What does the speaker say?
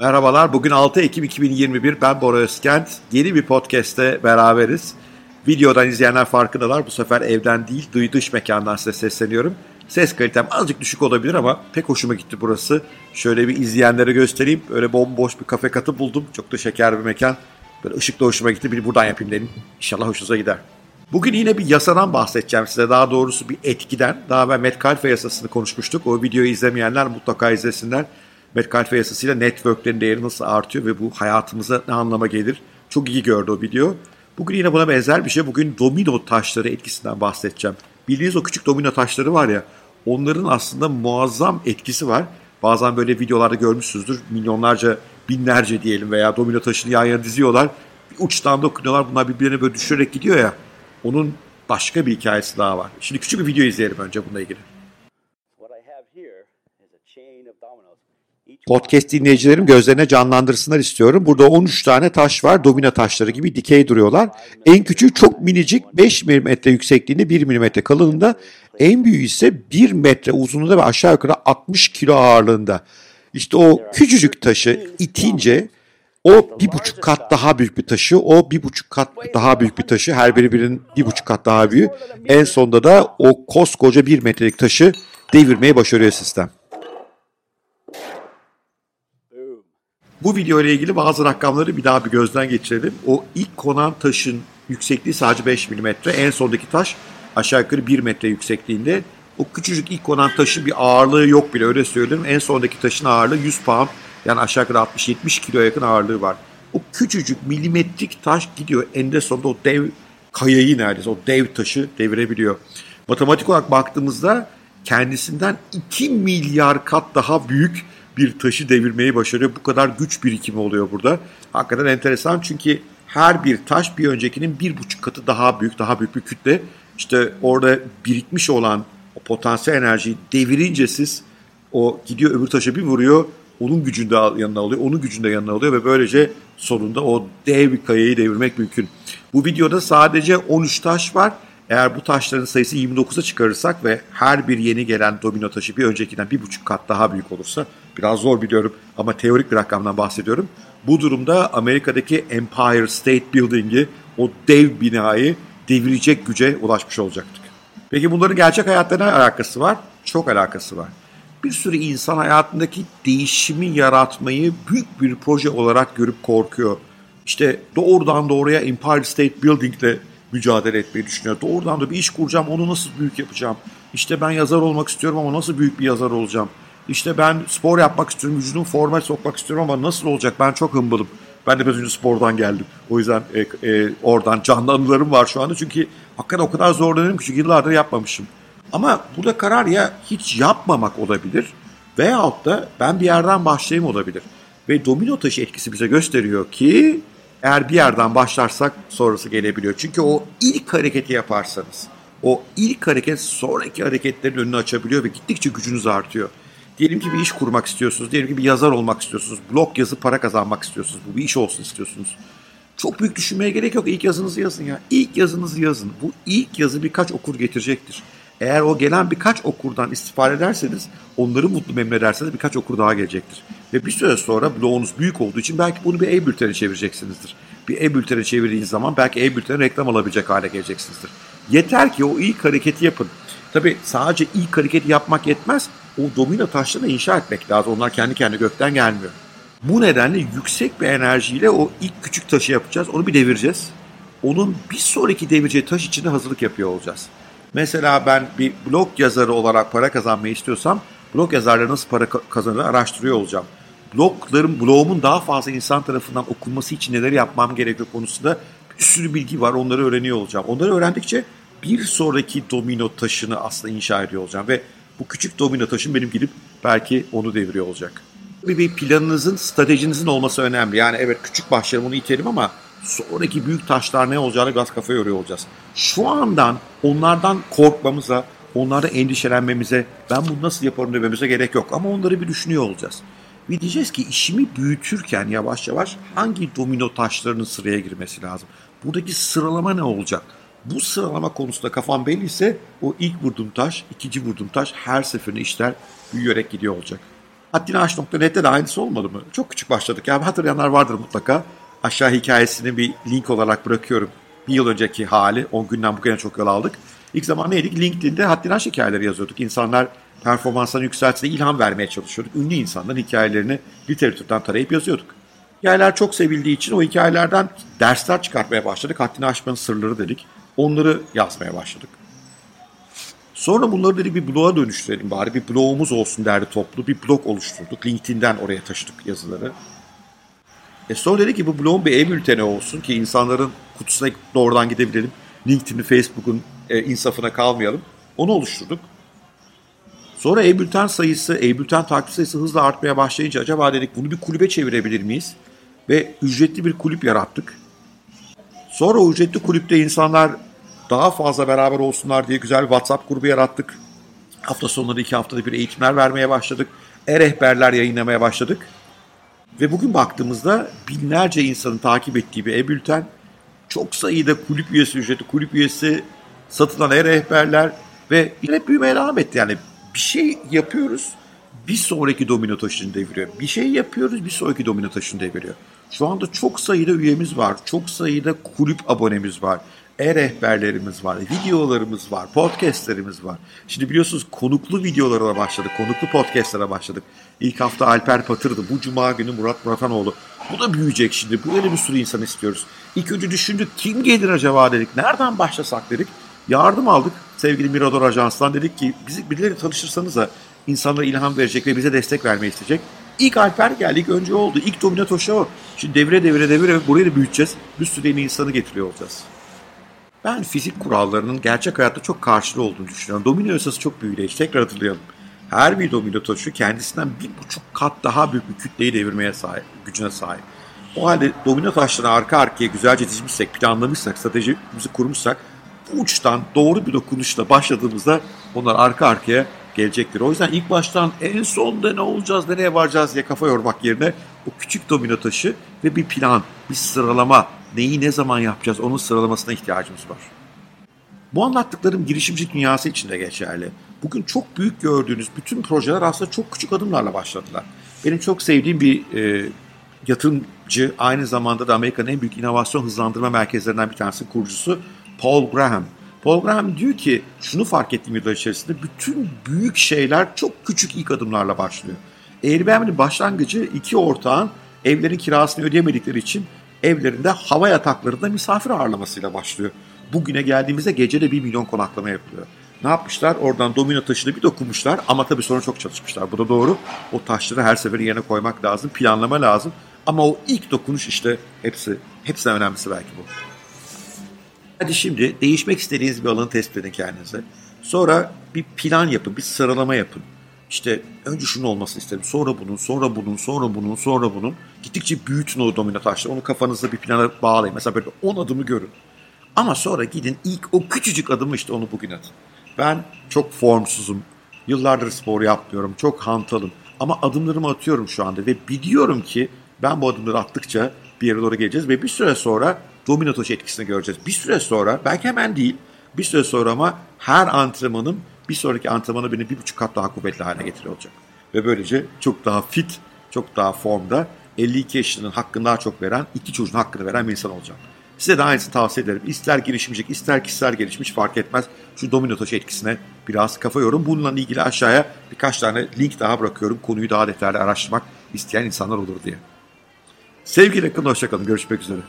Merhabalar, bugün 6 Ekim 2021. Ben Bora Özkent. Yeni bir podcast'te beraberiz. Videodan izleyenler farkındalar. Bu sefer evden değil, dış mekandan size sesleniyorum. Ses kalitem azıcık düşük olabilir ama pek hoşuma gitti burası. Şöyle bir izleyenlere göstereyim. Böyle bomboş bir kafe katı buldum. Çok da şeker bir mekan. Böyle ışıkla hoşuma gitti. Bir buradan yapayım dedim. İnşallah hoşunuza gider. Bugün yine bir yasadan bahsedeceğim size. Daha doğrusu bir etkiden. Daha ben Metcalfe yasasını konuşmuştuk. O videoyu izlemeyenler mutlaka izlesinler. Metcalfe yasasıyla networklerin değeri nasıl artıyor ve bu hayatımıza ne anlama gelir? Çok iyi gördü o video. Bugün yine buna benzer bir şey. Bugün domino taşları etkisinden bahsedeceğim. Bildiğiniz o küçük domino taşları var ya, onların aslında muazzam etkisi var. Bazen böyle videolarda görmüşsünüzdür. Milyonlarca, binlerce diyelim veya domino taşını yan yana diziyorlar. Bir uçtan dokunuyorlar. Bunlar birbirine böyle düşürerek gidiyor ya. Onun başka bir hikayesi daha var. Şimdi küçük bir video izleyelim önce bununla ilgili. Podcast dinleyicilerim gözlerine canlandırsınlar istiyorum. Burada 13 tane taş var. Domino taşları gibi dikey duruyorlar. En küçüğü çok minicik 5 mm yüksekliğinde 1 mm kalınlığında. En büyüğü ise 1 metre uzunluğunda ve aşağı yukarı 60 kilo ağırlığında. İşte o küçücük taşı itince o bir buçuk kat daha büyük bir taşı, o bir buçuk kat daha büyük bir taşı, her biri birinin bir buçuk kat daha büyük. En sonunda da o koskoca bir metrelik taşı devirmeyi başarıyor sistem. Bu video ile ilgili bazı rakamları bir daha bir gözden geçirelim. O ilk konan taşın yüksekliği sadece 5 mm. En sondaki taş aşağı yukarı 1 metre yüksekliğinde. O küçücük ilk konan taşın bir ağırlığı yok bile öyle söyleyeyim. En sondaki taşın ağırlığı 100 pound. Yani aşağı yukarı 60-70 kilo yakın ağırlığı var. O küçücük milimetrik taş gidiyor. Eninde sonunda o dev kayayı neredeyse o dev taşı devirebiliyor. Matematik olarak baktığımızda kendisinden 2 milyar kat daha büyük bir taşı devirmeyi başarıyor. Bu kadar güç birikimi oluyor burada. Hakikaten enteresan çünkü her bir taş bir öncekinin bir buçuk katı daha büyük, daha büyük bir kütle. İşte orada birikmiş olan o potansiyel enerjiyi devirince siz o gidiyor öbür taşa bir vuruyor. Onun gücünde yanına alıyor, onun gücünde yanına alıyor ve böylece sonunda o dev bir kayayı devirmek mümkün. Bu videoda sadece 13 taş var. Eğer bu taşların sayısı 29'a çıkarırsak ve her bir yeni gelen domino taşı bir öncekinden bir buçuk kat daha büyük olursa biraz zor biliyorum ama teorik bir rakamdan bahsediyorum. Bu durumda Amerika'daki Empire State Building'i o dev binayı devirecek güce ulaşmış olacaktık. Peki bunların gerçek hayatta ne alakası var? Çok alakası var. Bir sürü insan hayatındaki değişimi yaratmayı büyük bir proje olarak görüp korkuyor. İşte doğrudan doğruya Empire State Building'le mücadele etmeyi düşünüyor. Doğrudan da bir iş kuracağım, onu nasıl büyük yapacağım? İşte ben yazar olmak istiyorum ama nasıl büyük bir yazar olacağım? İşte ben spor yapmak istiyorum, vücudumu forma sokmak istiyorum ama nasıl olacak? Ben çok hımbılım. Ben de biraz önce spordan geldim. O yüzden e, e, oradan canlı anılarım var şu anda. Çünkü hakikaten o kadar zorlanıyorum ki çünkü yıllardır yapmamışım. Ama burada karar ya hiç yapmamak olabilir veyahut da ben bir yerden başlayayım olabilir. Ve domino taşı etkisi bize gösteriyor ki eğer bir yerden başlarsak sonrası gelebiliyor. Çünkü o ilk hareketi yaparsanız o ilk hareket sonraki hareketlerin önünü açabiliyor ve gittikçe gücünüz artıyor. Diyelim ki bir iş kurmak istiyorsunuz. Diyelim ki bir yazar olmak istiyorsunuz. Blog yazıp para kazanmak istiyorsunuz. Bu bir iş olsun istiyorsunuz. Çok büyük düşünmeye gerek yok. İlk yazınızı yazın ya. İlk yazınızı yazın. Bu ilk yazı birkaç okur getirecektir. Eğer o gelen birkaç okurdan istifade ederseniz, onları mutlu memnun ederseniz birkaç okur daha gelecektir. Ve bir süre sonra bloğunuz büyük olduğu için belki bunu bir e-bültene çevireceksinizdir. Bir e-bültene çevirdiğiniz zaman belki e-bültene reklam alabilecek hale geleceksinizdir. Yeter ki o ilk hareketi yapın. Tabi sadece ilk hareketi yapmak yetmez. O domino taşlarını inşa etmek lazım. Onlar kendi kendine gökten gelmiyor. Bu nedenle yüksek bir enerjiyle o ilk küçük taşı yapacağız. Onu bir devireceğiz. Onun bir sonraki devireceği taş için de hazırlık yapıyor olacağız. Mesela ben bir blog yazarı olarak para kazanmayı istiyorsam blog yazarları nasıl para kazanır araştırıyor olacağım. Bloglarım, blogumun daha fazla insan tarafından okunması için neler yapmam gerekiyor konusunda bir sürü bilgi var. Onları öğreniyor olacağım. Onları öğrendikçe bir sonraki domino taşını aslında inşa ediyor olacağım ve bu küçük domino taşın benim gidip belki onu deviriyor olacak. Bir, planınızın, stratejinizin olması önemli. Yani evet küçük başlarım onu itelim ama sonraki büyük taşlar ne olacağını gaz kafa yoruyor olacağız. Şu andan onlardan korkmamıza, onlara endişelenmemize, ben bunu nasıl yaparım dememize gerek yok. Ama onları bir düşünüyor olacağız. Ve diyeceğiz ki işimi büyütürken yavaş yavaş hangi domino taşlarının sıraya girmesi lazım? Buradaki sıralama ne olacak? Bu sıralama konusunda kafam belli ise o ilk vurduğum taş, ikinci vurduğum taş her seferinde işler büyüyerek gidiyor olacak. Haddinaş.net'te de aynısı olmadı mı? Çok küçük başladık. Yani hatırlayanlar vardır mutlaka. Aşağı hikayesini bir link olarak bırakıyorum. Bir yıl önceki hali. 10 günden bugüne çok yol aldık. İlk zaman neydik? LinkedIn'de Haddinaş hikayeleri yazıyorduk. İnsanlar performanslarını yükseltse ilham vermeye çalışıyorduk. Ünlü insanların hikayelerini literatürden tarayıp yazıyorduk. Hikayeler çok sevildiği için o hikayelerden dersler çıkartmaya başladık. Haddini aşmanın sırları dedik. Onları yazmaya başladık. Sonra bunları dedik bir bloğa dönüştürelim bari. Bir blogumuz olsun derdi toplu. Bir blog oluşturduk. LinkedIn'den oraya taşıdık yazıları. E sonra dedik ki bu blogun bir e-bülteni olsun ki insanların kutusuna doğrudan gidebilelim. LinkedIn'in, Facebook'un e, insafına kalmayalım. Onu oluşturduk. Sonra e-bülten sayısı, e-bülten takip sayısı hızla artmaya başlayınca acaba dedik bunu bir kulübe çevirebilir miyiz? Ve ücretli bir kulüp yarattık. Sonra o ücretli kulüpte insanlar daha fazla beraber olsunlar diye güzel WhatsApp grubu yarattık. Hafta sonları iki haftada bir eğitimler vermeye başladık. E-rehberler yayınlamaya başladık. Ve bugün baktığımızda binlerce insanın takip ettiği bir e-bülten, çok sayıda kulüp üyesi ücreti, kulüp üyesi satılan e-rehberler ve yine büyümeye devam etti. Yani bir şey yapıyoruz, bir sonraki domino taşını deviriyor. Bir şey yapıyoruz, bir sonraki domino taşını deviriyor. Şu anda çok sayıda üyemiz var, çok sayıda kulüp abonemiz var e-rehberlerimiz var, videolarımız var, podcastlerimiz var. Şimdi biliyorsunuz konuklu videolara başladık, konuklu podcastlere başladık. İlk hafta Alper Patır'dı, bu cuma günü Murat Muratanoğlu. Bu da büyüyecek şimdi, böyle bir sürü insan istiyoruz. İlk önce düşündük, kim gelir acaba dedik, nereden başlasak dedik. Yardım aldık sevgili Mirador Ajans'tan, dedik ki bizi birileri tanışırsanız da insanlara ilham verecek ve bize destek vermeyi isteyecek. İlk Alper geldi, ilk önce oldu. İlk Dominato Show. Şimdi devre devre devre burayı da büyüteceğiz. Bir sürü yeni insanı getiriyor olacağız. Ben fizik kurallarının gerçek hayatta çok karşılığı olduğunu düşünüyorum. Domino yasası çok büyüleyici. Tekrar hatırlayalım. Her bir domino taşı kendisinden bir buçuk kat daha büyük bir kütleyi devirmeye sahip, gücüne sahip. O halde domino taşlarını arka arkaya güzelce dizmişsek, planlamışsak, stratejimizi kurmuşsak bu uçtan doğru bir dokunuşla başladığımızda onlar arka arkaya gelecektir. O yüzden ilk baştan en sonda ne olacağız, nereye varacağız diye kafa yormak yerine o küçük domino taşı ve bir plan, bir sıralama, neyi ne zaman yapacağız onun sıralamasına ihtiyacımız var. Bu anlattıklarım girişimcilik dünyası için de geçerli. Bugün çok büyük gördüğünüz bütün projeler aslında çok küçük adımlarla başladılar. Benim çok sevdiğim bir e, yatırımcı, aynı zamanda da Amerika'nın en büyük inovasyon hızlandırma merkezlerinden bir tanesi kurucusu Paul Graham. Paul Graham diyor ki şunu fark ettiğim yıllar içerisinde bütün büyük şeyler çok küçük ilk adımlarla başlıyor. Airbnb'nin başlangıcı iki ortağın evlerin kirasını ödeyemedikleri için evlerinde hava yataklarında misafir ağırlamasıyla başlıyor. Bugüne geldiğimizde gecede 1 milyon konaklama yapılıyor. Ne yapmışlar? Oradan domino taşını bir dokunmuşlar ama tabii sonra çok çalışmışlar. Bu da doğru. O taşları her sefer yerine koymak lazım, planlama lazım. Ama o ilk dokunuş işte hepsi, hepsi önemlisi belki bu. Hadi şimdi değişmek istediğiniz bir alanı tespit edin kendinize. Sonra bir plan yapın, bir sıralama yapın. İşte önce şunu olmasını isterim, sonra bunun, sonra bunun, sonra bunun, sonra bunun. Gittikçe büyütün o domino taşları. Onu kafanızda bir plana bağlayın. Mesela böyle 10 adımı görün. Ama sonra gidin ilk o küçücük adımı işte onu bugün atın. Ben çok formsuzum. Yıllardır spor yapmıyorum. Çok hantalım. Ama adımlarımı atıyorum şu anda ve biliyorum ki ben bu adımları attıkça bir yere doğru geleceğiz ve bir süre sonra domino taşı etkisini göreceğiz. Bir süre sonra belki hemen değil bir süre sonra ama her antrenmanım bir sonraki antrenmanı beni bir buçuk kat daha kuvvetli hale getiriyor olacak. Ve böylece çok daha fit, çok daha formda 52 yaşının hakkını daha çok veren, iki çocuğun hakkını veren bir insan olacağım. Size de aynısını tavsiye ederim. İster girişimcilik, ister kişisel gelişmiş fark etmez. Şu domino taşı etkisine biraz kafa yorum. Bununla ilgili aşağıya birkaç tane link daha bırakıyorum. Konuyu daha detaylı araştırmak isteyen insanlar olur diye. Sevgiyle kalın, hoşçakalın. Görüşmek üzere.